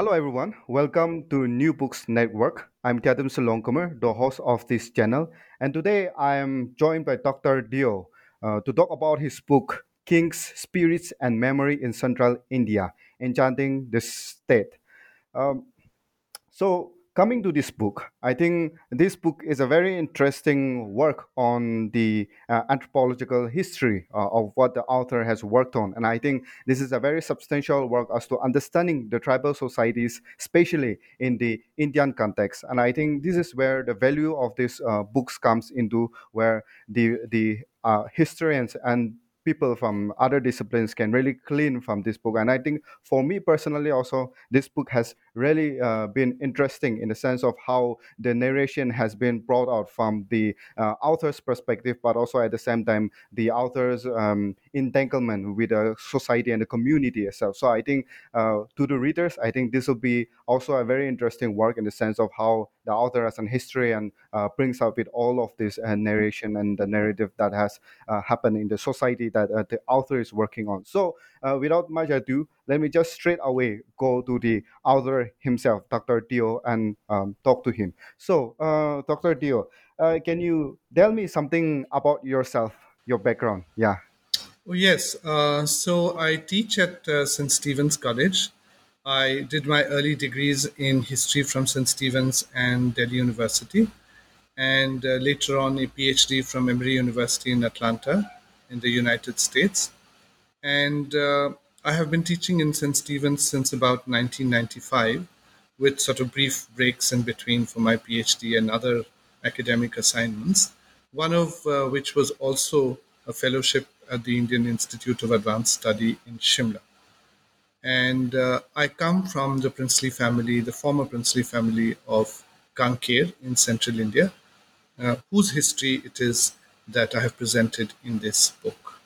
Hello everyone, welcome to New Books Network. I'm Tiatum Salongkamer, the host of this channel, and today I am joined by Dr. Deo uh, to talk about his book Kings, Spirits and Memory in Central India, Enchanting the State. Um, so coming to this book, I think this book is a very interesting work on the uh, anthropological history uh, of what the author has worked on. And I think this is a very substantial work as to understanding the tribal societies, especially in the Indian context. And I think this is where the value of these uh, books comes into, where the, the uh, historians and people from other disciplines can really glean from this book. And I think for me personally, also, this book has really uh, been interesting in the sense of how the narration has been brought out from the uh, author's perspective, but also at the same time, the author's um, entanglement with the society and the community itself. So I think uh, to the readers, I think this will be also a very interesting work in the sense of how the author has an history and uh, brings up with all of this uh, narration and the narrative that has uh, happened in the society that uh, the author is working on. So, uh, without much ado, let me just straight away go to the author himself, Dr. Deo, and um, talk to him. So, uh, Dr. Deo, can you tell me something about yourself, your background? Yeah. Oh, yes. so, I teach at St. Stephen's College. I did my early degrees in history from St. Stephen's and Delhi University, and uh, later on a PhD from Emory University in Atlanta in the United States. And uh, I have been teaching in St. Stephen's since about 1995, with sort of brief breaks in between for my PhD and other academic assignments, one of uh, which was also a fellowship at the Indian Institute of Advanced Study in Shimla. And uh, I come from the princely family, the former princely family of Kanker in central India, uh, whose history it is that I have presented in this book.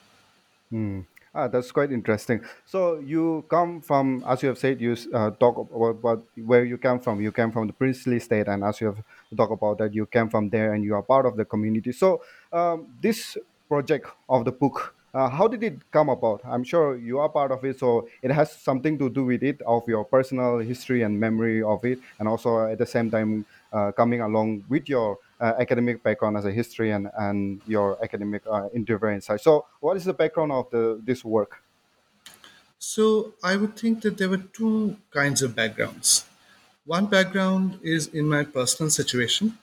Hmm. Ah, that's quite interesting. So you come from, as you have said, you uh, talk about, about where you come from. You came from the princely state, and as you have talked about that, you came from there, and you are part of the community. So um, this project of the book uh, how did it come about? I'm sure you are part of it, so it has something to do with it, of your personal history and memory of it, and also at the same time uh, coming along with your academic background as a historian and your academic uh, endeavor inside. So, what is the background of the this work? So, I would think that there were two kinds of backgrounds. One background is in my personal situation,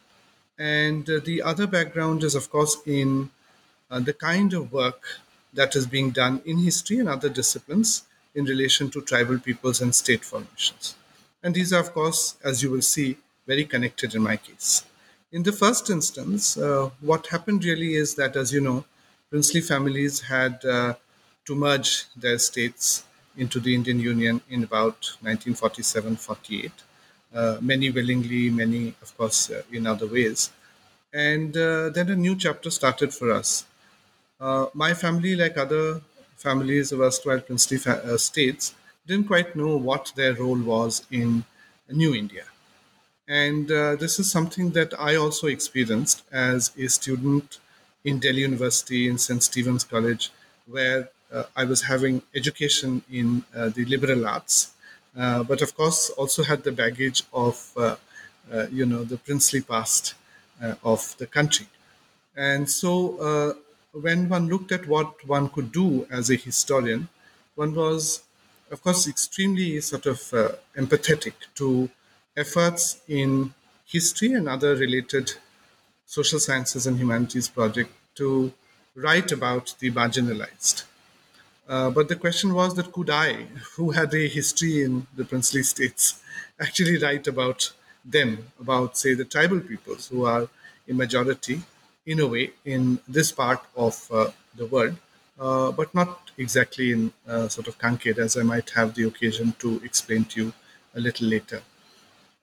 and uh, the other background is, of course, in uh, the kind of work that is being done in history and other disciplines in relation to tribal peoples and state formations. And these are, of course, as you will see, very connected in my case. In the first instance, uh, what happened really is that, as you know, princely families had uh, to merge their states into the Indian Union in about 1947 48. Uh, many willingly, many, of course, uh, in other ways. And uh, then a new chapter started for us uh, my family, like other families of erstwhile princely fa- states, didn't quite know what their role was in New India. And uh, this is something that I also experienced as a student in Delhi University in St. Stephen's College, where uh, I was having education in uh, the liberal arts, uh, but of course also had the baggage of, you know, the princely past of the country. And so when one looked at what one could do as a historian, one was, of course, extremely sort of uh, empathetic to efforts in history and other related social sciences and humanities project to write about the marginalized. Uh, but the question was that could I, who had a history in the princely states, actually write about them, about, say, the tribal peoples who are a majority in a way in this part of uh, the world, uh, but not exactly in uh, sort of Kanker, as I might have the occasion to explain to you a little later.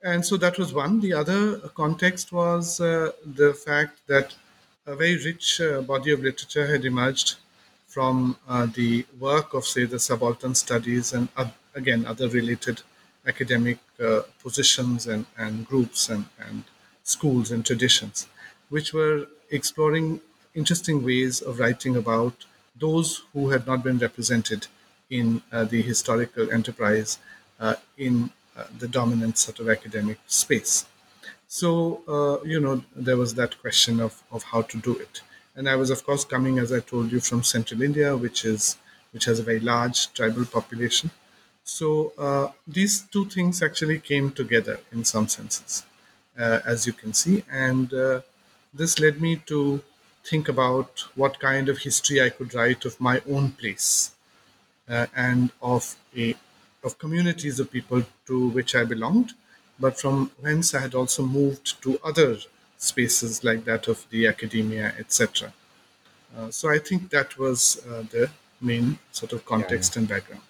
And so that was one. The other context was uh, the fact that a very rich uh, body of literature had emerged from uh, the work of, say, the subaltern studies and again other related academic uh, positions and, and groups and, and schools and traditions, which were exploring interesting ways of writing about those who had not been represented in uh, the historical enterprise uh, in the dominant sort of academic space. So, uh, you know, there was that question of, of how to do it. And I was, of course, coming, as I told you, from central India, which is which has a very large tribal population. So uh, these two things actually came together in some senses, uh, as you can see. And uh, this led me to think about what kind of history I could write of my own place uh, and of a of communities of people to which I belonged, but from whence I had also moved to other spaces like that of the academia, etc. Uh, so I think that was uh, the main sort of context yeah, yeah. and background.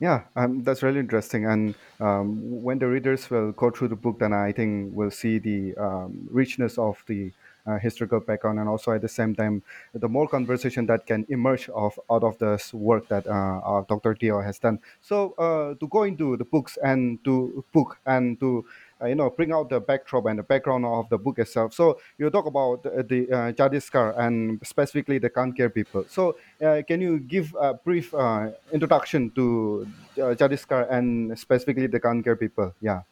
Yeah, um, that's really interesting. And um, when the readers will go through the book, then I think we'll see the um, richness of the uh, historical background and also at the same time the more conversation that can emerge of out of this work that uh, dr Deo has done. So uh, to go into the books and to book and to uh, you know bring out the backdrop and the background of the book itself. So you talk about the, uh, Chhattisgarh and specifically the Kanker people. So uh, can you give a brief introduction to Chhattisgarh and specifically the Kanker people? Yeah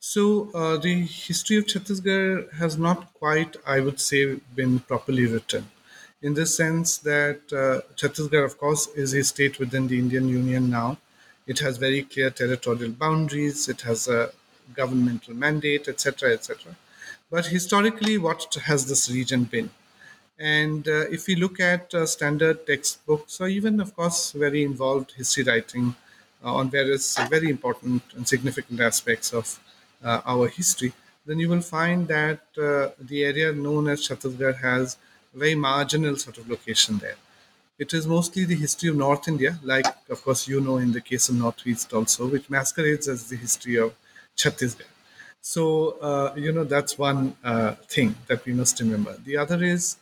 so uh, the history of Chhattisgarh has not quite, I would say, been properly written, in the sense that uh, Chhattisgarh, of course, is a state within the Indian Union now. It has very clear territorial boundaries. It has a governmental mandate, etc., etc. But historically, what has this region been? And uh, if we look at uh, standard textbooks, or even, of course, very involved history writing uh, on various very important and significant aspects of our history, then you will find that uh, the area known as Chhattisgarh has very marginal sort of location there. It is mostly the history of North India, like, of course, you know, in the case of Northeast also, which masquerades as the history of Chhattisgarh. So, uh, you know, that's one uh, thing that we must remember. The other is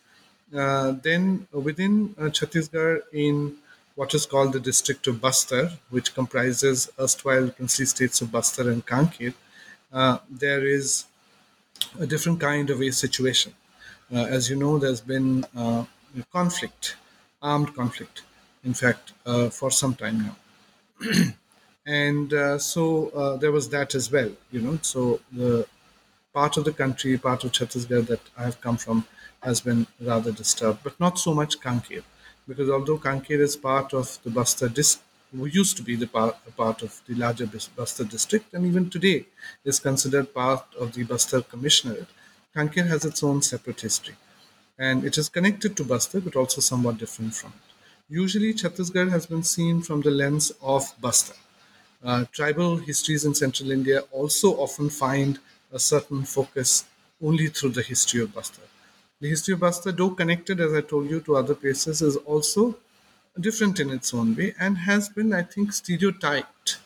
uh, then within uh, Chhattisgarh, in what is called the district of Bastar, which comprises erstwhile princely states of Bastar and Kanker, uh, there is a different kind of a situation. Uh, as you know, there's been uh, conflict, armed conflict, in fact, uh, for some time now. and uh, so there was that as well, you know. So the part of the country, part of Chhattisgarh that I have come from, has been rather disturbed, but not so much Kanker, because although Kanker is part of the Bastar district, used to be the part, part of the larger Bastar district, and even today is considered part of the Bastar Commissionerate. Kanker has its own separate history, and it is connected to Bastar, but also somewhat different from it. Usually, Chhattisgarh has been seen from the lens of Bastar. Uh, tribal histories in central India also often find a certain focus only through the history of Bastar. The history of Bastar, though connected, as I told you, to other places, is also different in its own way and has been, I think, stereotyped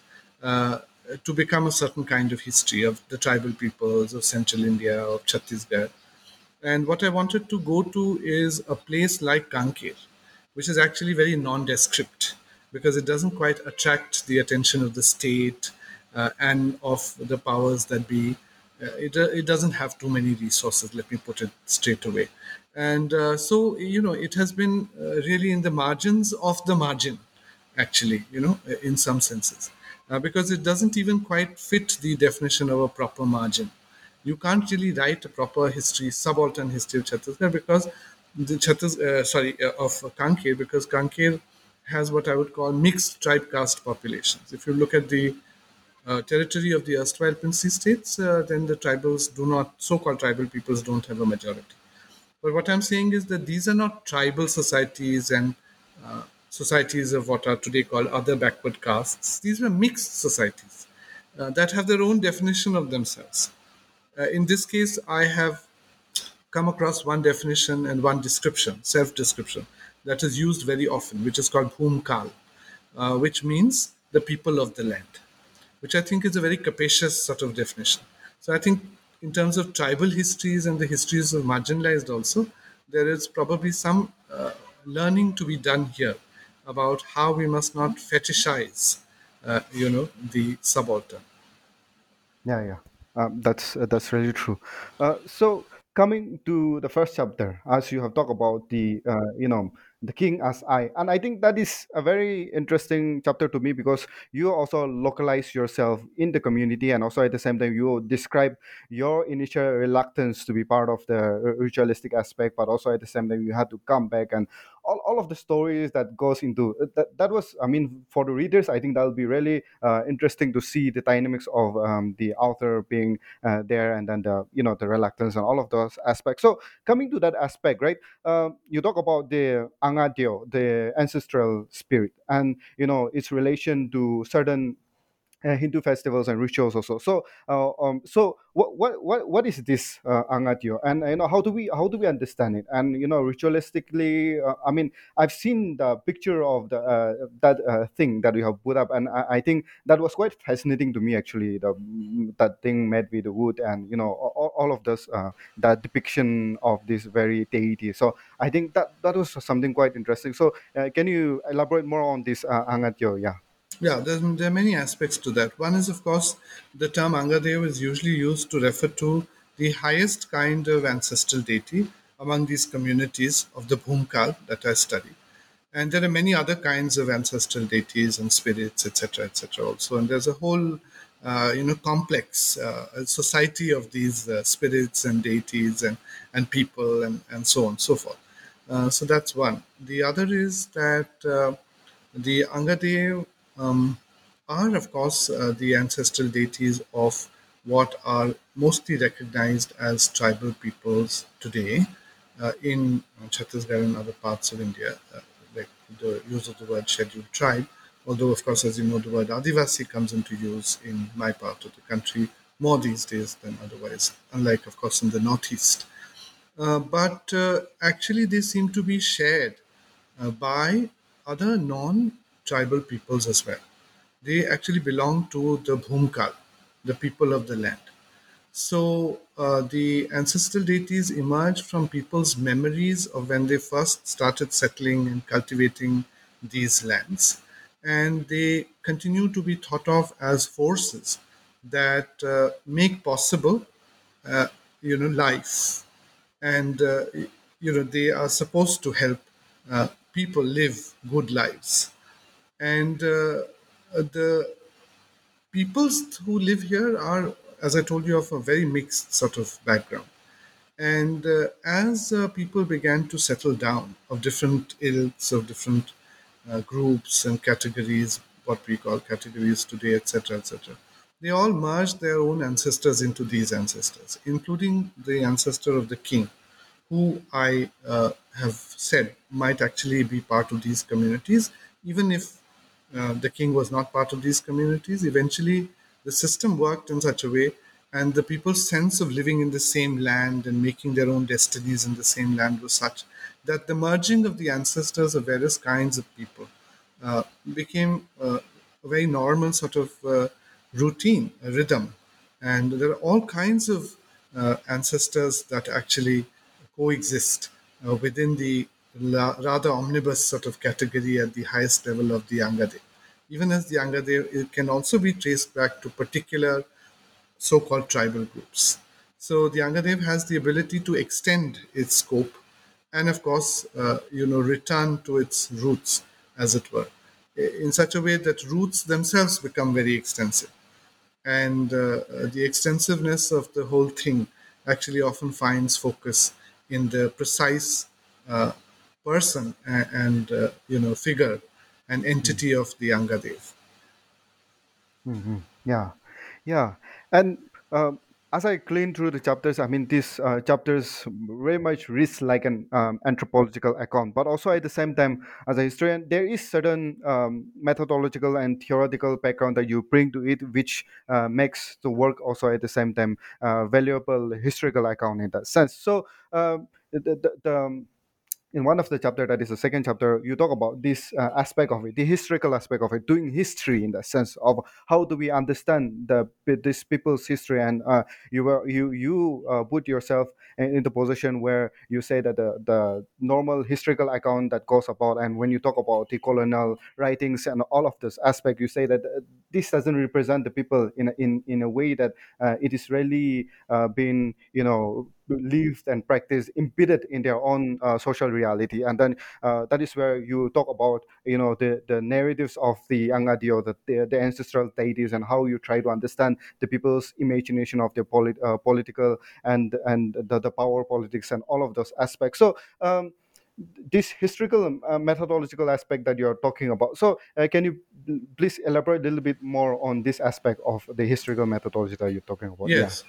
uh, to become a certain kind of history of the tribal peoples of central India, of Chhattisgarh. And what I wanted to go to is a place like Kanker, which is actually very nondescript because it doesn't quite attract the attention of the state uh, and of the powers that be. Uh, it, it doesn't have too many resources, let me put it straight away and uh, so you know it has been uh, really in the margins of the margin actually you know in some senses. Uh, because it doesn't even quite fit the definition of a proper margin. You can't really write a proper history subaltern history of chhattisgarh because the Chattis, uh, sorry uh, of Kanker because Kanker has what I would call mixed tribe caste populations. If you look at the uh, territory of the erstwhile princely states, then the tribals do not, so-called tribal peoples don't have a majority. But what I'm saying is that these are not tribal societies and uh, societies of what are today called other backward castes. These were mixed societies uh, that have their own definition of themselves. Uh, in this case, I have come across one definition and one description, self description, that is used very often, which is called Bhumkal, uh, which means the people of the land, which I think is a very capacious sort of definition. So I think, in terms of tribal histories and the histories of marginalized, also, there is probably some uh, learning to be done here about how we must not fetishize, uh, you know, the subaltern. Yeah, yeah. Um, that's uh, that's really true. Uh, so coming to the first chapter, as you have talked about the uh, you know the king as I, and I think that is a very interesting chapter to me because you also localize yourself in the community, and also at the same time you describe your initial reluctance to be part of the ritualistic aspect, but also at the same time you had to come back and all, all of the stories that goes into uh, that, that was i mean for the readers i think that'll be really uh, interesting to see the dynamics of um, the author being uh, there and then the you know the reluctance and all of those aspects. So coming to that aspect right uh, you talk about the angadeo the ancestral spirit. And you know its relation to certain Hindu festivals and rituals also. So, uh, um, so what, what, what, what is this uh, Angadeo, and you know how do we how do we understand it? And you know, ritualistically, uh, I mean, I've seen the picture of the uh, that uh, thing that you have put up, and I, I, think that was quite fascinating to me actually. The that thing made with wood, and you know, all, all of this that depiction of this very deity. So I think that that was something quite interesting. So can you elaborate more on this uh, Angadeo? Yeah. Yeah, there are many aspects to that. One is, of course, the term Angadev is usually used to refer to the highest kind of ancestral deity among these communities of the Bhumkal that I study. And there are many other kinds of ancestral deities and spirits, etc., etc. also. And there's a whole, uh, you know, complex uh, society of these uh, spirits and deities and, and people and, and so on and so forth. Uh, so that's one. The other is that uh, the Angadev um, are, of course, uh, the ancestral deities of what are mostly recognized as tribal peoples today uh, in Chhattisgarh and other parts of India, uh, like the use of the word scheduled tribe. Although, of course, as you know, the word Adivasi comes into use in my part of the country more these days than otherwise, unlike, of course, in the Northeast. Uh, but uh, actually, they seem to be shared uh, by other non tribal peoples as well. They actually belong to the Bhumkal, the people of the land. So uh, the ancestral deities emerge from people's memories of when they first started settling and cultivating these lands. And they continue to be thought of as forces that uh, make possible, uh, you know, life. And, uh, you know, they are supposed to help uh, people live good lives and uh, the peoples who live here are, as I told you, of a very mixed sort of background. And uh, as uh, people began to settle down of different ilks, of different uh, groups and categories, what we call categories today, etc., etc., they all merged their own ancestors into these ancestors, including the ancestor of the king, who I uh, have said might actually be part of these communities, even if uh, the king was not part of these communities. Eventually, the system worked in such a way, and the people's sense of living in the same land and making their own destinies in the same land was such that the merging of the ancestors of various kinds of people uh, became uh, a very normal sort of uh, routine, a rhythm. And there are all kinds of uh, ancestors that actually coexist within the rather omnibus sort of category at the highest level of the Angadev. Even as the Angadev, it can also be traced back to particular so-called tribal groups. So the Angadev has the ability to extend its scope and of course, uh, you know, return to its roots, as it were, in such a way that roots themselves become very extensive. And uh, the extensiveness of the whole thing actually often finds focus in the precise uh, person and, uh, you know figure and entity mm-hmm. of the Angadev. Mm-hmm. Yeah, yeah, and um, as I clean through the chapters, I mean these uh, chapters very much read like an um, anthropological account, but also at the same time, as a historian, there is certain um, methodological and theoretical background that you bring to it, which uh, makes the work also at the same time uh, valuable historical account in that sense. So. Um, the, the, the, um, in one of the chapter that is the second chapter you talk about this uh, aspect of it the historical aspect of it doing history in the sense of how do we understand the this people's history and uh, you were you you uh, put yourself in, the position where you say that the, the normal historical account that goes about and when you talk about the colonial writings and all of this aspect you say that uh, this doesn't represent the people in a, in in a way that uh, it is really uh, been you know lived and practice embedded in their own uh, social reality. And then uh, that is where you talk about you know the the narratives of the Angadeo, the, the the ancestral deities and how you try to understand the people's imagination of their polit- uh, political and and the, the power politics and all of those aspects. So um, this historical uh, methodological aspect that you're talking about. So uh, can you please elaborate a little bit more on this aspect of the historical methodology that you're talking about? Yeah. Yes.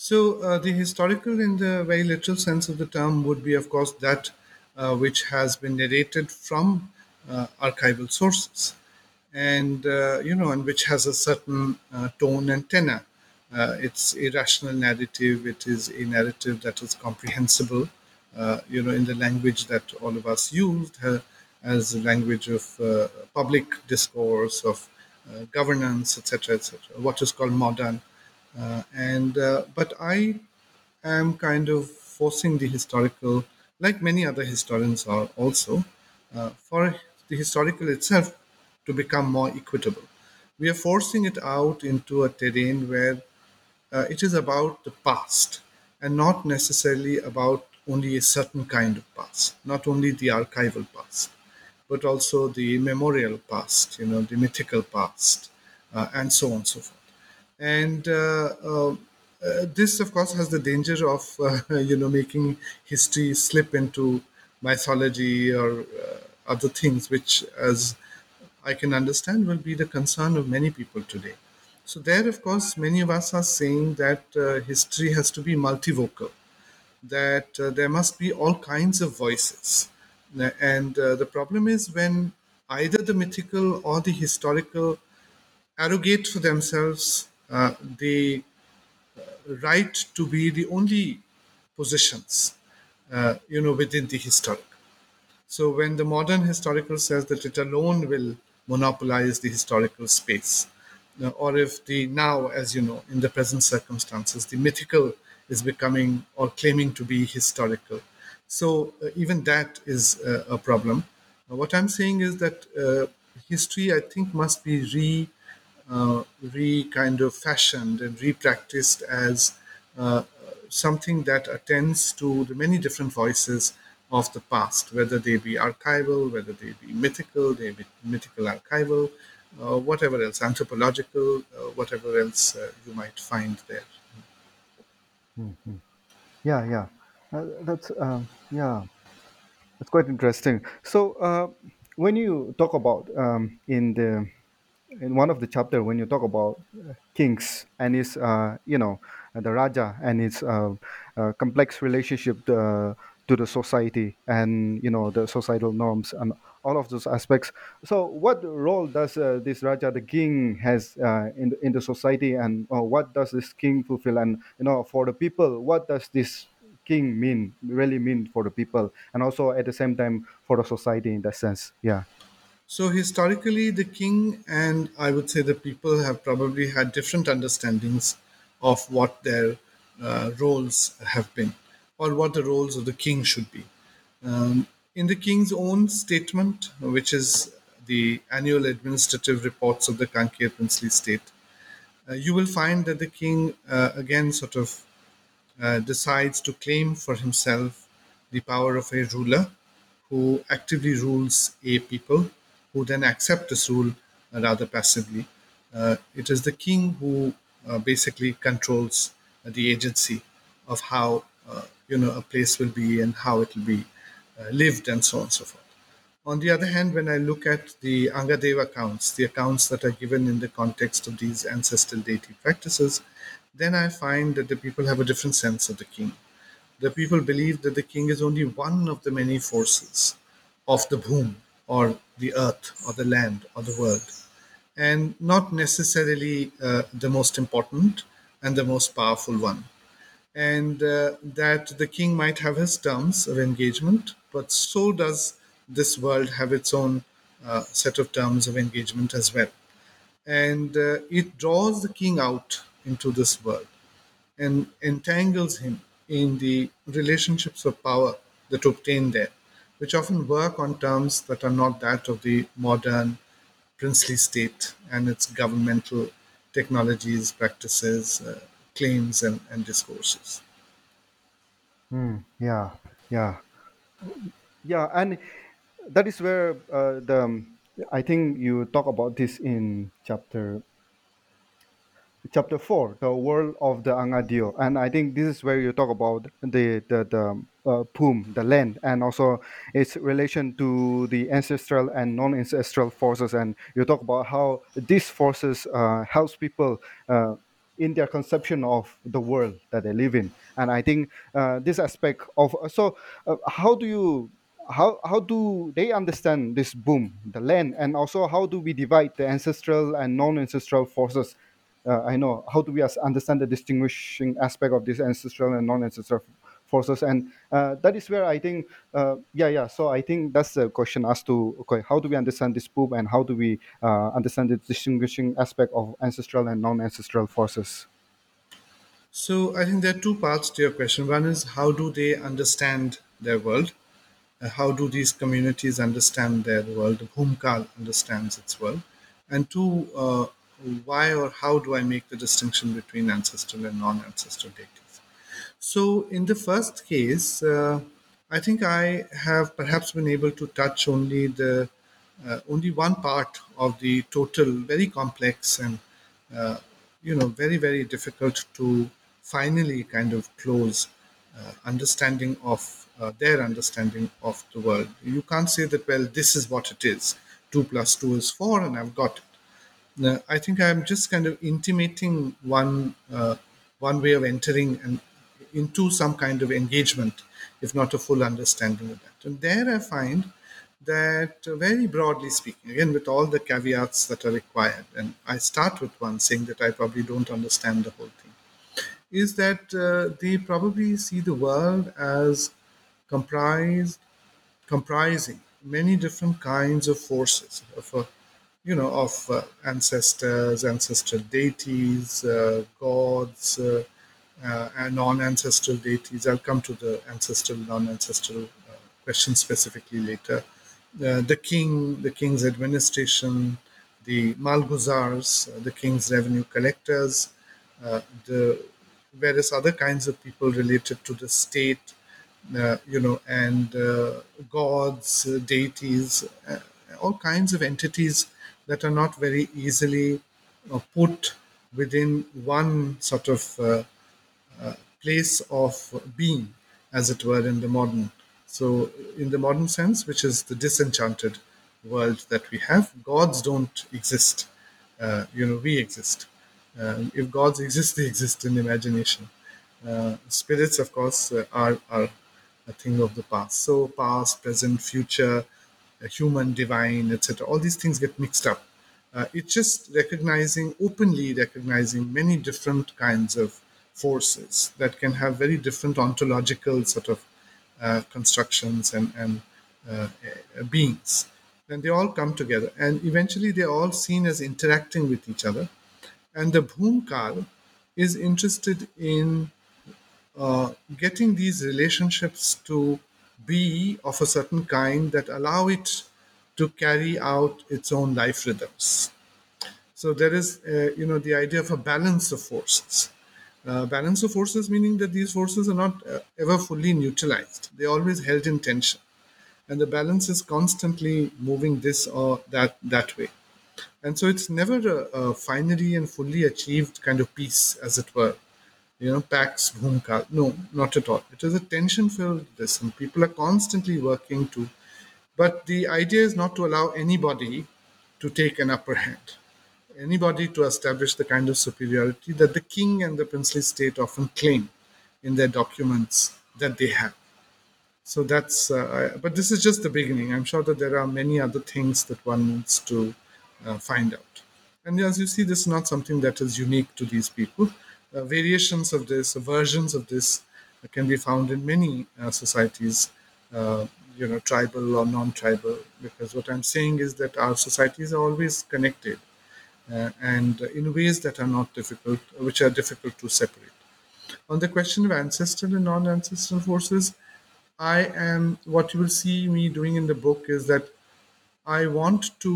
So uh, the historical, in the very literal sense of the term, would be, of course, that uh, which has been narrated from uh, archival sources, and uh, you know, and which has a certain uh, tone and tenor. Uh, it's a rational narrative. It is a narrative that is comprehensible, you know, in the language that all of us used as a language of public discourse, of governance, etc., etc. What is called modern. Uh, and uh, but I am kind of forcing the historical, like many other historians are also, uh, for the historical itself to become more equitable. We are forcing it out into a terrain where uh, it is about the past and not necessarily about only a certain kind of past, not only the archival past, but also the memorial past, you know, the mythical past, uh, and so on and so forth. And uh, uh, uh, this, of course, has the danger of, you know, making history slip into mythology or other things, which, as I can understand, will be the concern of many people today. So there, of course, many of us are saying that uh, history has to be multivocal, that uh, there must be all kinds of voices. And uh, the problem is when either the mythical or the historical arrogate for themselves uh, the right to be the only positions, uh, you know, within the historic. So when the modern historical says that it alone will monopolize the historical space, uh, or if the now, as you know, in the present circumstances, the mythical is becoming or claiming to be historical. So uh, even that is uh, a problem. Uh, what I'm saying is that history, I think, must be re uh, re kind of fashioned and re-practiced as uh, something that attends to the many different voices of the past, whether they be archival, whether they be mythical, they be mythical archival, uh, whatever else, anthropological, uh, whatever else uh, you might find there. yeah yeah uh, that's um, yeah That's quite interesting. So, when you talk about um, in the in one of the chapter when you talk about uh, kings and his uh, you know the raja and his uh, uh, complex relationship uh, to the society and you know the societal norms and all of those aspects. So what role does uh, this raja the king has in, the, in the society and what does this king fulfill? And you know for the people what does this king mean really mean for the people and also at the same time for the society in that sense? Yeah So historically, the king and I would say the people have probably had different understandings of what their uh, roles have been, or what the roles of the king should be. Um, in the king's own statement, which is the annual administrative reports of the Kanker princely state, uh, you will find that the king uh, again sort of uh, decides to claim for himself the power of a ruler who actively rules a people who then accept this rule rather passively. Uh, it is the king who uh, basically controls the agency of how uh, you know a place will be and how it will be lived and so on and so forth. On the other hand, when I look at the Angadev accounts, the accounts that are given in the context of these ancestral deity practices, then I find that the people have a different sense of the king. The people believe that the king is only one of the many forces of the boom or the earth or the land or the world, and not necessarily uh, the most important and the most powerful one. And uh, that the king might have his terms of engagement, but so does this world have its own uh, set of terms of engagement as well. And uh, it draws the king out into this world and entangles him in the relationships of power that obtain there, which often work on terms that are not that of the modern princely state and its governmental technologies, practices, uh, claims, and, and discourses. Mm, yeah, yeah, yeah, and that is where uh, the I think you talk about this in chapter chapter four, the world of the Angadeo, and I think this is where you talk about the the the uh, Pum, the land, and also its relation to the ancestral and non-ancestral forces, and you talk about how these forces uh, helps people. Uh, in their conception of the world that they live in. And i think uh, this aspect of so uh, how do you how how do they understand this boom the land? And also how do we divide the ancestral and non-ancestral forces uh, i know how do we understand the distinguishing aspect of these ancestral and non-ancestral forces and uh, that is where i think uh, yeah yeah so i think that's the question as to okay how do we understand this boom and how do we uh, understand the distinguishing aspect of ancestral and non-ancestral forces So I think there are two parts to your question. One is how do they understand their world? Uh, how do these communities understand their world? Whom Bhumkal understands its world. And two, uh, why or how do I make the distinction between ancestral and non-ancestral deities? So in the first case, uh, I think I have perhaps been able to touch only the uh, only one part of the total, very complex and uh, you know very very difficult to finally kind of close uh, understanding of uh, their understanding of the world. You can't say that well this is what it is. Two plus two is four, and I've got I think I'm just kind of intimating one uh, one way of entering and into some kind of engagement, if not a full understanding of that. And there I find that, uh, very broadly speaking, again with all the caveats that are required, and I start with one saying that I probably don't understand the whole thing, is that uh, they probably see the world as comprised comprising many different kinds of forces of you know of uh, ancestors ancestral deities uh, gods uh, uh, and non-ancestral deities. I'll come to the ancestral non-ancestral uh, question specifically later. The king the king's administration the malguzars the king's revenue collectors the various other kinds of people related to the state uh, you know, and uh, gods, uh, deities, all kinds of entities that are not very easily put within one sort of uh, uh, place of being, as it were, in the modern. So, in the modern sense, which is the disenchanted world that we have, gods don't exist. Uh, you know, we exist. Um, if gods exist, they exist in imagination. Uh, spirits, of course, uh, are are a thing of the past. So, past, present, future, human, divine, etc. All these things get mixed up. Uh, it's just recognizing, openly recognizing many different kinds of forces that can have very different ontological sort of uh, constructions and, and uh, beings. And they all come together, and eventually they're all seen as interacting with each other. And the Bhumkal is interested in uh, getting these relationships to be of a certain kind that allow it to carry out its own life rhythms. So there is, uh, you know, the idea of a balance of forces. Uh, balance of forces meaning that these forces are not uh, ever fully neutralized; they're always held in tension, and the balance is constantly moving this or that that way. And so it's never a, a finally and fully achieved kind of peace, as it were you know, Pax Bhumka. No, not at all. It is a tension filled this, and people are constantly working to But the idea is not to allow anybody to take an upper hand, anybody to establish the kind of superiority that the king and the princely state often claim in their documents that they have. So that's, uh, but this is just the beginning. I'm sure that there are many other things that one needs to uh, find out. And as you see, this is not something that is unique to these people. Uh, variations of this, versions of this, can be found in many uh, societies uh, you know tribal or non-tribal because what i'm saying is that our societies are always connected uh, and in ways that are not difficult which are difficult to separate. On the question of ancestral and non-ancestral forces i am what you will see me doing in the book is that i want to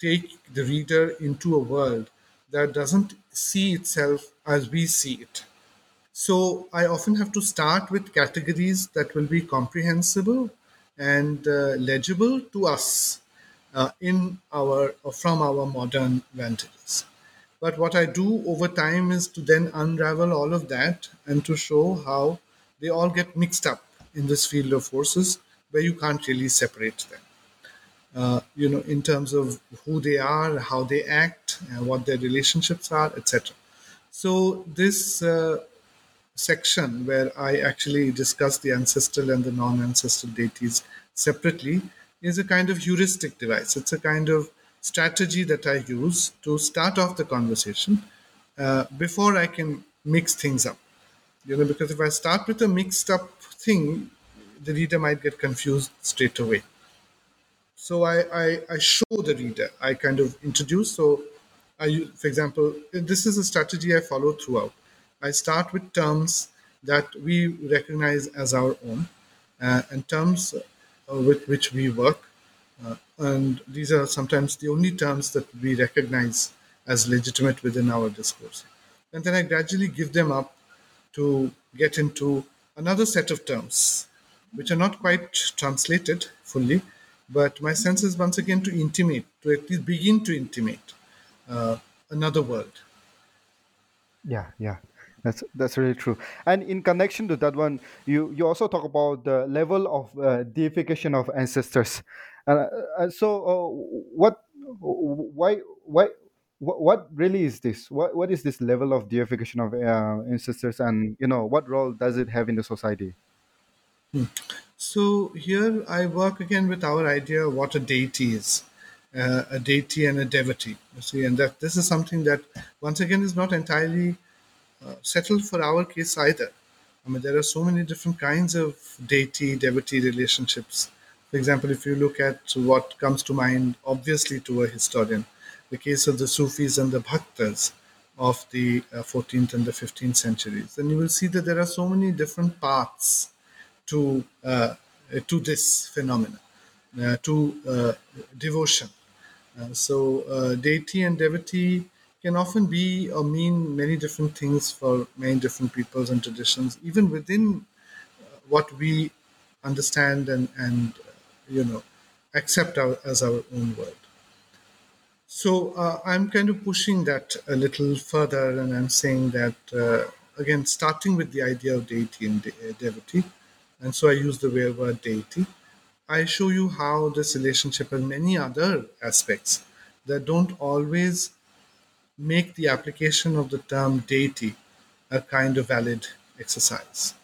take the reader into a world that doesn't see itself as we see it so i often have to start with categories that will be comprehensible and uh, legible to us uh, in our or from our modern vantages. But what I do over time is to then unravel all of that and to show how they all get mixed up in this field of forces where you can't really separate them. Uh, you know, in terms of who they are, how they act, uh, what their relationships are, etc. So this uh, section where I actually discuss the ancestral and the non ancestral deities separately is a kind of heuristic device. It's a kind of strategy that I use to start off the conversation uh, before I can mix things up. You know, because if I start with a mixed up thing, the reader might get confused straight away. So I, I, I show the reader, I kind of introduce. So I, for example, this is a strategy I follow throughout. I start with terms that we recognize as our own, uh, and terms uh, with which we work. Uh, and these are sometimes the only terms that we recognize as legitimate within our discourse. And then I gradually give them up to get into another set of terms, which are not quite translated fully, but my sense is once again to intimate, to at least begin to intimate uh, another world. Yeah, yeah. That's that's really true. And in connection to that one, you you also talk about the level of uh, deification of ancestors. Uh, uh, so, uh, what, why, why, what, what really is this? What what is this level of deification of uh, ancestors, and you know what role does it have in the society? So here I work again with our idea of what a deity is. Uh, a deity and a devotee. You see, and that this is something that once again is not entirely uh, settled for our case either. I mean, there are so many different kinds of deity devotee relationships. For example, if you look at what comes to mind, obviously to a historian, the case of the Sufis and the Bhaktas of the uh, 14th and the 15th centuries, then you will see that there are so many different paths to uh, to this phenomenon, uh, to uh, devotion. So, deity and devotee can often be or mean many different things for many different peoples and traditions, even within what we understand and, and you know accept our, as our own world. So uh, I'm kind of pushing that a little further, and I'm saying that uh, again, starting with the idea of deity and de- devotee, and so I use the word deity. I show you how this relationship and many other aspects that don't always make the application of the term deity a kind of valid exercise.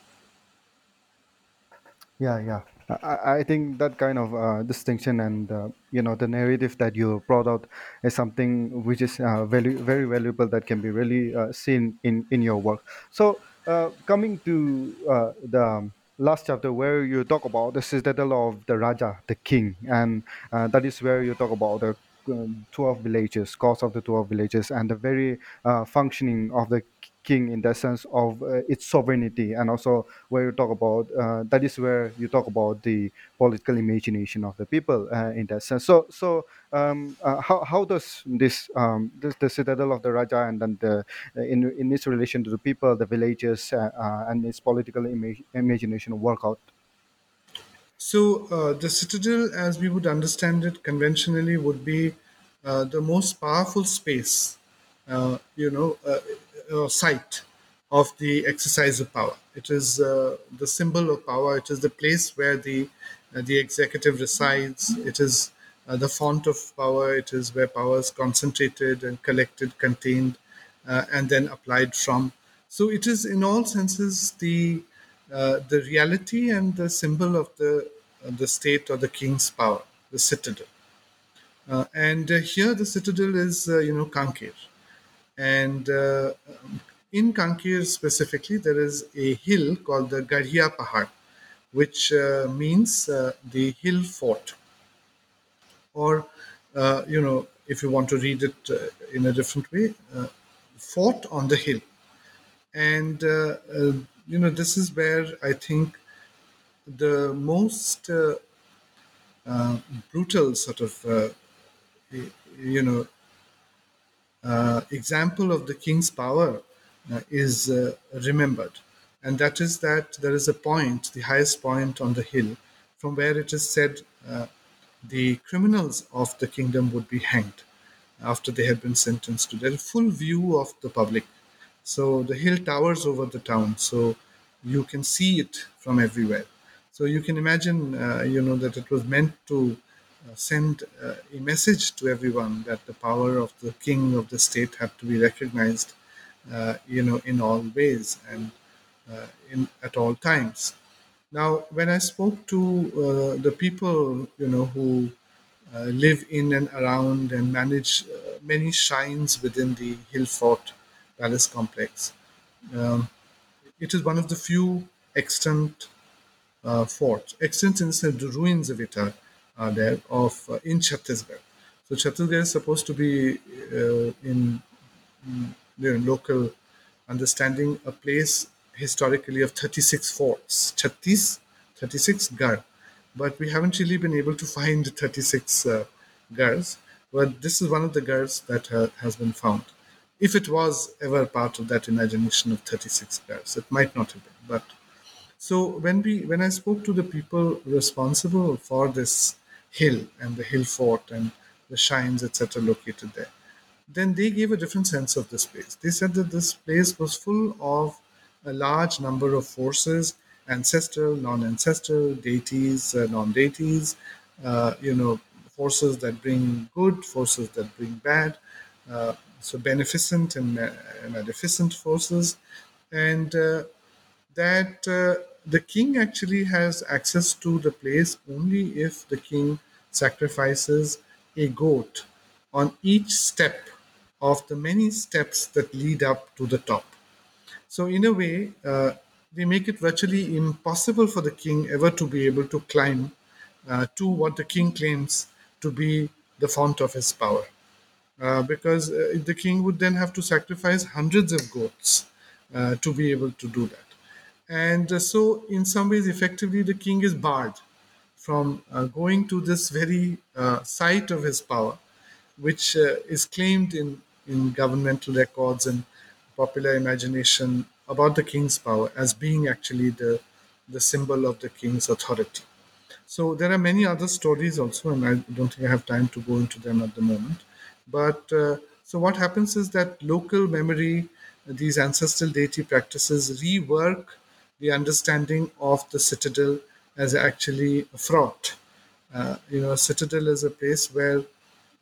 Yeah, yeah. I, think that kind of uh, distinction and uh, you know the narrative that you brought out is something which is uh, very very valuable that can be really uh, seen in in your work. So uh, coming to uh, the um, last chapter where you talk about this is the citadel of the Raja, the king, and that is where you talk about the um, 12 villages, cause of the 12 villages, and the very uh, functioning of the king in the sense of uh, its sovereignty, and also where you talk about uh, that is where you talk about the political imagination of the people uh, in that sense. So, so um, uh, how, how does this, um, this the citadel of the Raja and then the uh, in in its relation to the people, the villages, and its political ima- imagination work out? So uh, the citadel, as we would understand it conventionally, would be uh, the most powerful space, uh, you know, uh, uh, site of the exercise of power. It is uh, the symbol of power. It is the place where the uh, the executive resides. It is uh, the font of power. It is where power is concentrated and collected, contained, uh, and then applied from. So it is, in all senses, the uh, the reality and the symbol of the uh, the state or the king's power, the citadel. Uh, and here, the citadel is, you know, Kanker, and in Kanker specifically, there is a hill called the Garhia Pahar, which uh, means uh, the hill fort. Or, uh, you know, if you want to read it uh, in a different way, uh, fort on the hill. And, uh, you know, this is where I think the most brutal sort of, you know, example of the king's power uh, is uh, remembered. And that is that there is a point, the highest point on the hill, from where it is said uh, the criminals of the kingdom would be hanged after they had been sentenced to death. Full view of the public. So the hill towers over the town, so you can see it from everywhere. So you can imagine, uh, you know, that it was meant to uh, send uh, a message to everyone that the power of the king of the state had to be recognized uh, you know, in all ways and uh, in at all times. Now, when I spoke to uh, the people, you know, who live in and around and manage many shrines within the Hill Fort Palace complex, um, it is one of the few extant uh, forts. Extant in the ruins of it are, there of uh, in Chhattisgarh. So Chhattisgarh is supposed to be uh, in you know, local understanding a place historically of 36 forts, Chhattis, 36 Gar. But we haven't really been able to find 36 uh. But this is one of the Gars that uh, has been found. If it was ever part of that imagination of 36 Gars, it might not have been. But so when we when I spoke to the people responsible for this hill and the hill fort and the shines, etc., located there, then they gave a different sense of this place. They said that this place was full of a large number of forces ancestral, non ancestral, deities, uh, non deities, uh, you know, forces that bring good, forces that bring bad, uh, so beneficent and maleficent forces. And uh, that uh, the king actually has access to the place only if the king sacrifices a goat on each step of the many steps that lead up to the top. So, in a way, uh, they make it virtually impossible for the king ever to be able to climb uh, to what the king claims to be the font of his power. Uh, because uh, the king would then have to sacrifice hundreds of goats uh, to be able to do that. And uh, so, in some ways, effectively, the king is barred from going to this very site of his power, which is claimed in in governmental records and popular imagination about the king's power as being actually the, the symbol of the king's authority. So there are many other stories also, and I don't think I have time to go into them at the moment. But uh, so what happens is that local memory, these ancestral deity practices rework the understanding of the citadel as actually a fraught. Uh, you know, a citadel is a place where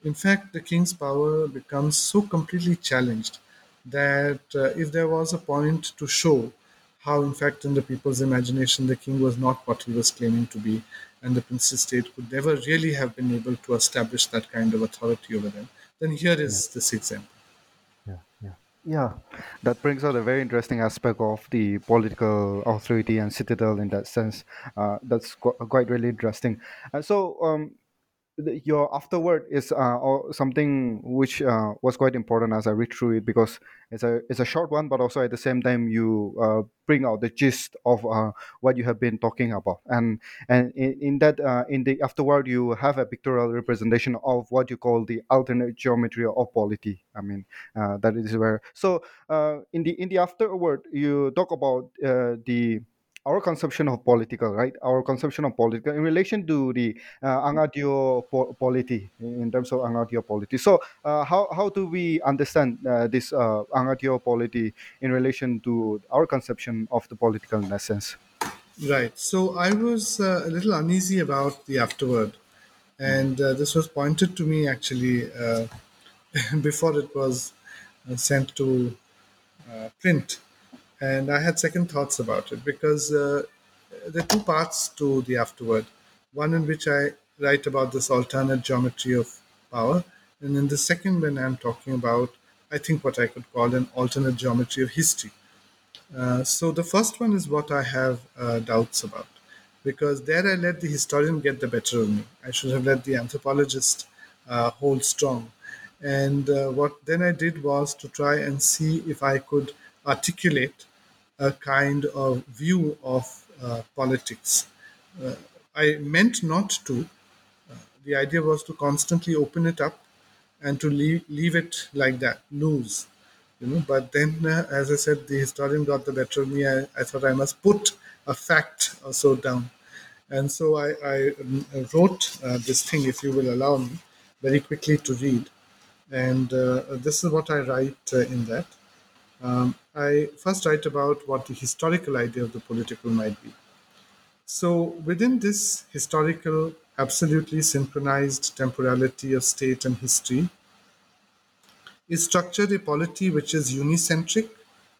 in fact, the king's power becomes so completely challenged that uh, if there was a point to show how, in fact, in the people's imagination, the king was not what he was claiming to be, and the princely state could never really have been able to establish that kind of authority over them, then here is this example. Yeah, that brings out a very interesting aspect of the political authority and citadel in that sense. Uh, that's qu- quite really interesting. Uh, so, um, your afterword is uh, something which uh, was quite important as I read through it because it's a it's a short one, but also at the same time you uh, bring out the gist of uh, what you have been talking about, and and in, in that uh, in the afterword you have a pictorial representation of what you call the alternate geometry of polity. I mean uh, that is where so in the in the afterword you talk about the our conception of political, right? Our conception of political in relation to the uh, Angadeo po- polity, in terms of Angadeo polity. So, uh, how, how do we understand uh, this uh, Angadeo polity in relation to our conception of the political in essence? Right. So I was uh, a little uneasy about the afterword, and uh, this was pointed to me actually uh, before it was sent to print, and I had second thoughts about it because uh, there are two parts to the afterword. One in which I write about this alternate geometry of power, and in the second, when I'm talking about, I think what I could call an alternate geometry of history uh, so the first one is what I have uh, doubts about, because there I let the historian get the better of me. I should have let the anthropologist uh, hold strong. And uh, what then I did was to try and see if I could articulate a kind of view of uh, politics. Uh, I meant not to. the idea was to constantly open it up and to leave, leave it like that, loose you know. But then uh, as i said the historian got the better of me. I, I thought i must put a fact or so down. And so i, I um, wrote uh, this thing if you will allow me very quickly to read. And uh, this is what i write uh, in that um, i first write about what the historical idea of the political might be. So within this historical absolutely synchronized temporality of state and history is structured a polity which is unicentric,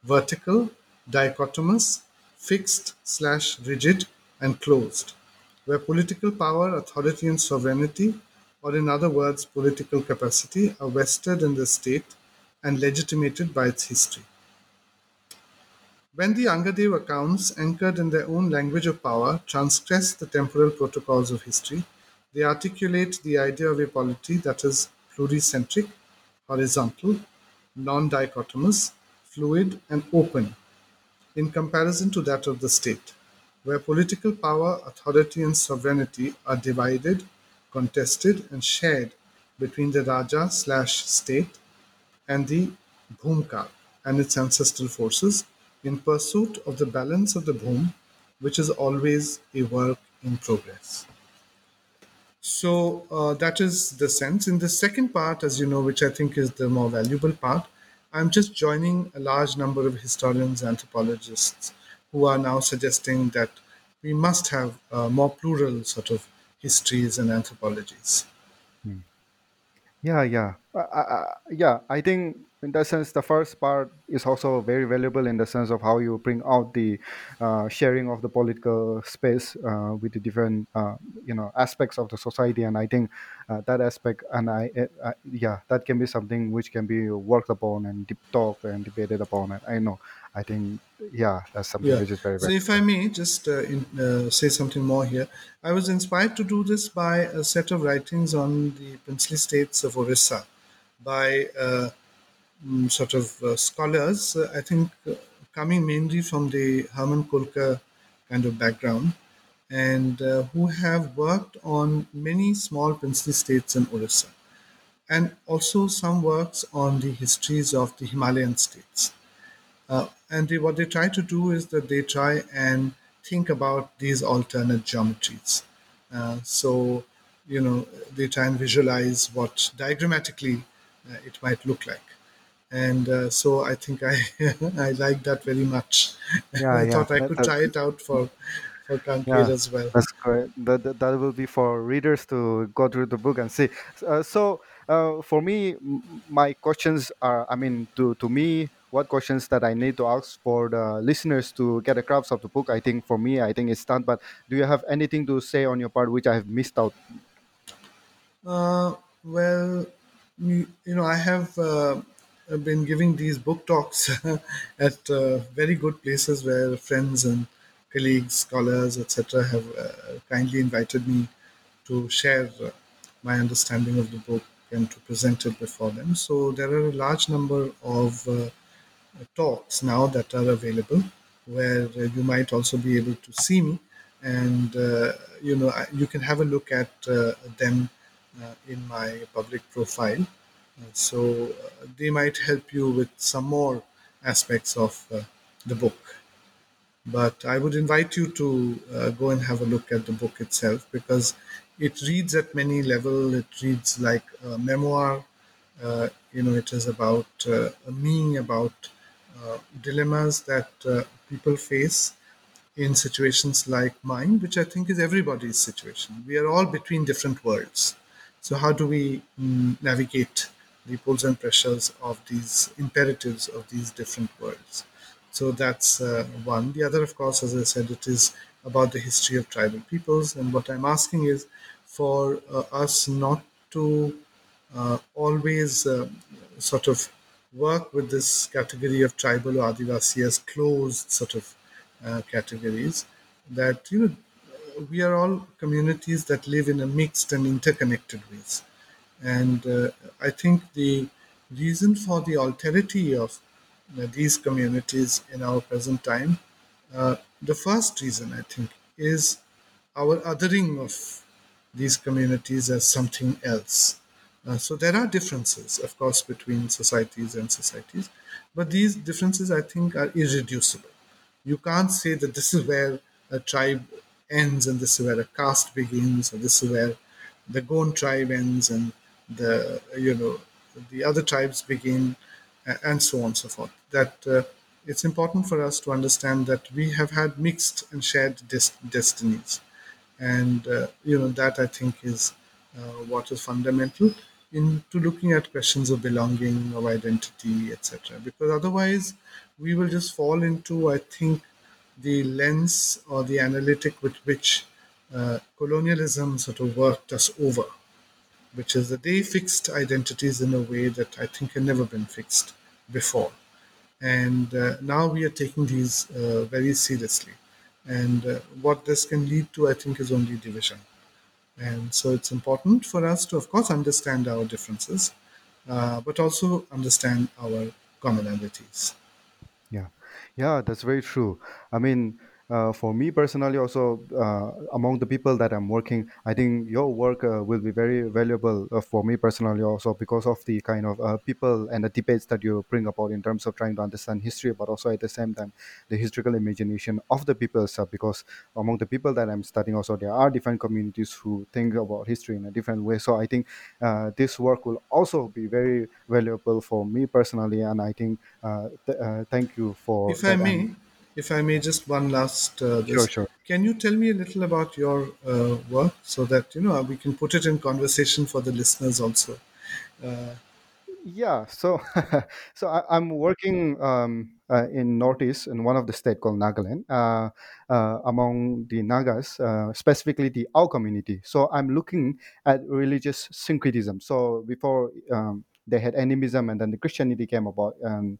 vertical, dichotomous, fixed slash rigid, and closed, where political power, authority, and sovereignty, or in other words, political capacity, are vested in the state and legitimated by its history. When the Angadeo accounts, anchored in their own language of power, transgress the temporal protocols of history, they articulate the idea of a polity that is pluricentric, horizontal, non-dichotomous, fluid, and open, in comparison to that of the state, where political power, authority, and sovereignty are divided, contested, and shared between the Raja slash state and the Bhumka and its ancestral forces in pursuit of the balance of the Bhum, which is always a work in progress. So uh, that is the sense. In the second part, as you know, which I think is the more valuable part, I'm just joining a large number of historians, anthropologists who are now suggesting that we must have uh, more plural sort of histories and anthropologies. Yeah, yeah, uh, uh, uh, yeah. I think in that sense, the first part is also very valuable in the sense of how you bring out the uh, sharing of the political space uh, with the different, uh, you know, aspects of the society. And I think uh, that aspect, and I, yeah, that can be something which can be worked upon and deep talked and debated upon. And I know, I think, yeah, that's something Yeah. which is very, very. So, if I may just uh, in, uh, say something more here, I was inspired to do this by a set of writings on the princely states of Orissa by uh, mm, sort of uh, scholars, uh, I think uh, coming mainly from the Hermann Kulke kind of background, and uh, who have worked on many small princely states in Orissa, and also some works on the histories of the Himalayan states. Uh, and they, what they try to do is that they try and think about these alternate geometries. Uh, so, you know, they try and visualize what diagrammatically uh, it might look like. And uh, so I think I I like that very much. Yeah, I yeah. thought I could try it out for for Kanker Yeah, as well. that's great. That, that that will be for readers to go through the book and see. Uh, so, uh, for me, my questions are, I mean, to to me, what questions that I need to ask for the listeners to get a grasp of the book? I think for me, I think it's done. But do you have anything to say on your part which I have missed out? Uh, well, you, know, I have uh, been giving these book talks at uh, very good places where friends and colleagues, scholars, etc., have uh, kindly invited me to share uh, my understanding of the book and to present it before them. So there are a large number of uh, talks now that are available where uh, you might also be able to see me and uh, you know you can have a look at uh, them in my public profile so they might help you with some more aspects of the book but I would invite you to uh, go and have a look at the book itself because it reads at many level. It reads like a memoir. Uh, you know, it is about uh, me, about uh, dilemmas that uh, people face in situations like mine, which I think is everybody's situation. We are all between different worlds. So, how do we mm, navigate the pulls and pressures of these imperatives of these different worlds? So, that's uh, one. The other, of course, as I said, it is about the history of tribal peoples. And what I'm asking is for uh, us not to uh, always uh, sort of work with this category of tribal or Adivasi as closed sort of uh, categories. That you know, we are all communities that live in a mixed and interconnected ways, and uh, I think the reason for the alterity of uh, these communities in our present time, uh, the first reason I think is our othering of these communities as something else uh, so there are differences, of course, between societies and societies, but these differences, I think, are irreducible. You can't say that this is where a tribe ends and this is where a caste begins, or this is where the Gond tribe ends and the you know the other tribes begin, and so on and so forth. That uh, it's important for us to understand that we have had mixed and shared des- destinies, and uh, you know that I think is uh, what is fundamental into looking at questions of belonging, of identity, etc. Because otherwise, we will just fall into, I think, the lens or the analytic with which uh, colonialism sort of worked us over, which is that they fixed identities in a way that I think had never been fixed before. And uh, now we are taking these uh, very seriously. And uh, what this can lead to, I think, is only division. And so it's important for us to, of course, understand our differences, uh, but also understand our commonalities. Yeah, yeah, that's very true. I mean, uh, for me personally, also uh, among the people that I'm working, I think your work uh, will be very valuable uh, for me personally, also because of the kind of uh, people and the debates that you bring about in terms of trying to understand history, but also at the same time the historical imagination of the people. Because among the people that I'm studying, also there are different communities who think about history in a different way. So I think uh, this work will also be very valuable for me personally, and I think th- thank you for if I may, if I may, just one last. Uh, sure, sure. Can you tell me a little about your uh, work so that you know we can put it in conversation for the listeners also? Uh, yeah, so so I, am working um, uh, in Northeast in one of the state called Nagaland, uh, uh, among the Nagas, uh, specifically the Ao community. So I'm looking at religious syncretism. So before um, they had animism, and then the Christianity came about, and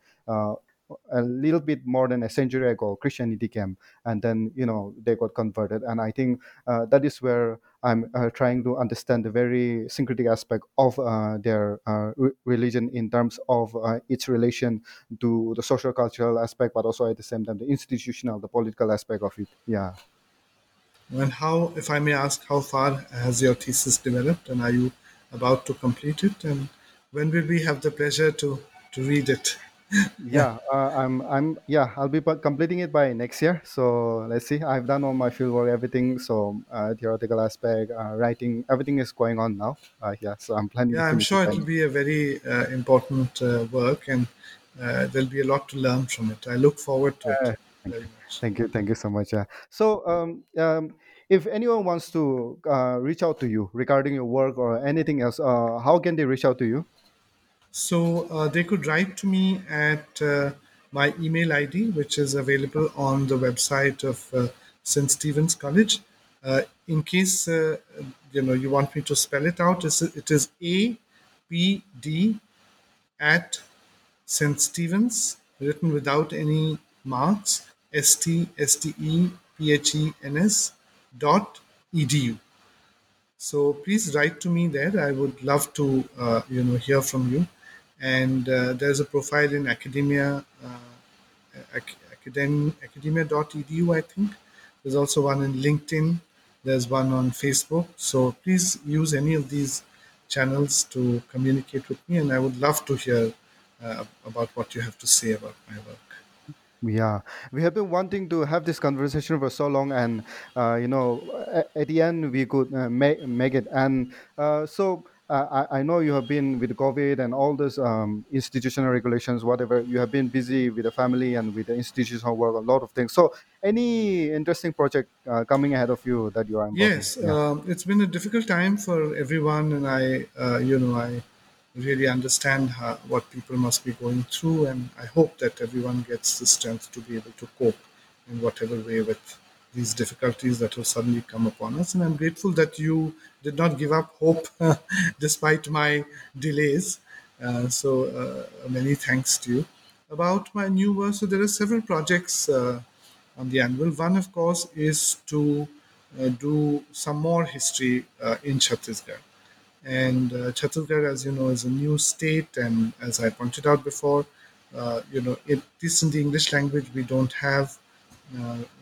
a little bit more than a century ago christianity came and then you know they got converted. And i think uh, that is where i'm uh, trying to understand the very syncretic aspect of uh, their uh, re- religion in terms of uh, its relation to the social cultural aspect but also at the same time the institutional the political aspect of it. Yeah. And how if i may ask how far has your thesis developed and are you about to complete it? And when will we have the pleasure to to read it yeah uh, i'm i'm yeah i'll be completing it by next year. So let's see. I've done all my fieldwork everything. So uh, theoretical aspect uh, writing everything is going on now. Uh, yeah so i'm planning yeah i'm sure it'll be a very uh, important uh, work and there'll be a lot to learn from it. I look forward to it very much. Thank you. Thank you so much yeah. So um, um, if anyone wants to reach out to you regarding your work or anything else how can they reach out to you so uh, they could write to me at uh, my email ID, which is available on the website of uh, St. Stephen's College. Uh, in case uh, you know you want me to spell it out, it is A P D at St. Stephen's, written without any marks. S T S T E P H E N S dot edu. So please write to me there. I would love to uh, you know hear from you and uh, there's a profile in academia uh, ac- academ- academia.edu i think. There's also one in linkedin. There's one on facebook. So please use any of these channels to communicate with me and i would love to hear uh, about what you have to say about my work. Yeah, we have been wanting to have this conversation for so long, and uh, you know, at, at the end we could uh, make make it. And uh, so I, I know you have been with COVID and all those um, institutional regulations, whatever. You have been busy with the family and with the institutional work, a lot of things. So, any interesting project uh, coming ahead of you that you are involved in? Yes, Yeah. um, it's been a difficult time for everyone, and I, uh, you know, I really understand how, what people must be going through, and I hope that everyone gets the strength to be able to cope in whatever way with these difficulties that have suddenly come upon us. And I'm grateful that you did not give up hope despite my delays. Uh, so uh, many thanks to you. About my new work, so there are several projects uh, on the annual. One, of course, is to uh, do some more history uh, in Chhattisgarh. And uh, Chhattisgarh, as you know, is a new state, and as I pointed out before, you know, it is in the English language. We don't have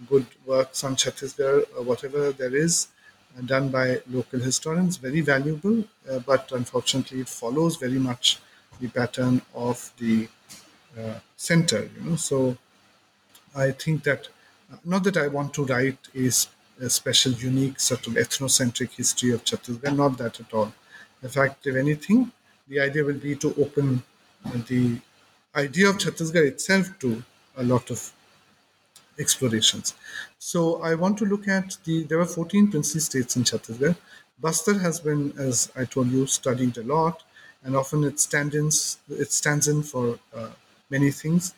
good works on Chhattisgarh. Uh, whatever there is uh, done by local historians, very valuable, uh, but unfortunately, it follows very much the pattern of the uh, center. You know, so I think that not that I want to write a special, unique, sort of ethnocentric history of Chhattisgarh, not that at all. In fact, if anything, the idea will be to open the idea of Chhattisgarh itself to a lot of explorations. So I want to look at the. There were 14 princely states in Chhattisgarh. Bastar has been, as I told you, studied a lot, and often it stands in, it stands in for uh, many things,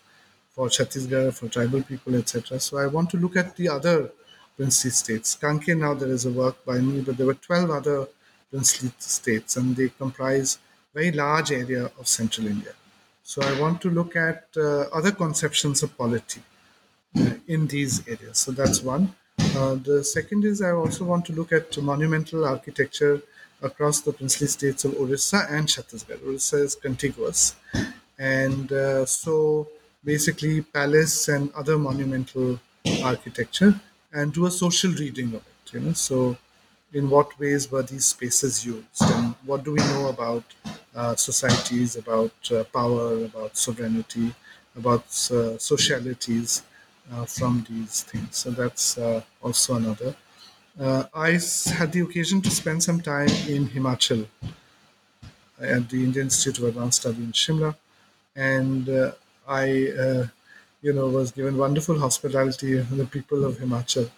for Chhattisgarh, for tribal people, etc. So I want to look at the other princely states. Kanker now there is a work by me, but there were 12 other princely states, and they comprise very large area of central India. So I want to look at uh, other conceptions of polity in these areas. So that's one. Uh, the second is I also want to look at monumental architecture across the princely states of Orissa and Chhattisgarh. Orissa is contiguous, and uh, so basically palace and other monumental architecture, and do a social reading of it. You know, so in what ways were these spaces used, and what do we know about uh, societies, about uh, power, about sovereignty, about uh, socialities from these things. So that's uh, also another. Uh, I had the occasion to spend some time in Himachal at the Indian Institute of Advanced Study in Shimla, and uh, I, uh, you know, was given wonderful hospitality from the people of Himachal,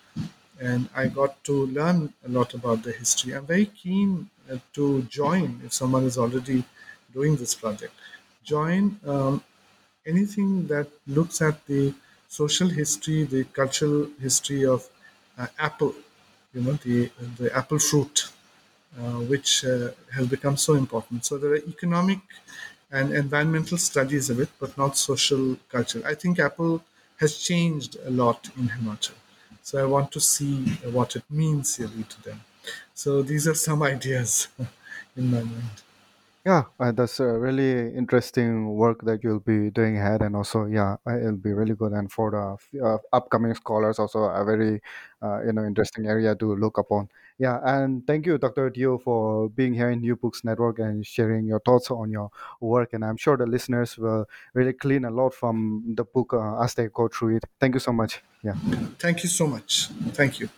and I got to learn a lot about the history. I'm very keen uh, to join if someone is already doing this project. Join um, anything that looks at the social history, the cultural history of uh, apple, you know, the the apple fruit, uh, which uh, has become so important. So there are economic and environmental studies of it, but not social culture. I think Apple has changed a lot in Himachal. So I want to see what it means really to them. So these are some ideas in my mind. Yeah, uh, that's a really interesting work that you'll be doing ahead, and also, yeah, uh, it'll be really good. And for the uh, upcoming scholars, also a very, uh, you know, interesting area to look upon. Yeah, and thank you, Dr. Deo, for being here in New Books Network and sharing your thoughts on your work. And I'm sure the listeners will really glean a lot from the book uh, as they go through it. Thank you so much. Yeah. Thank you so much. Thank you.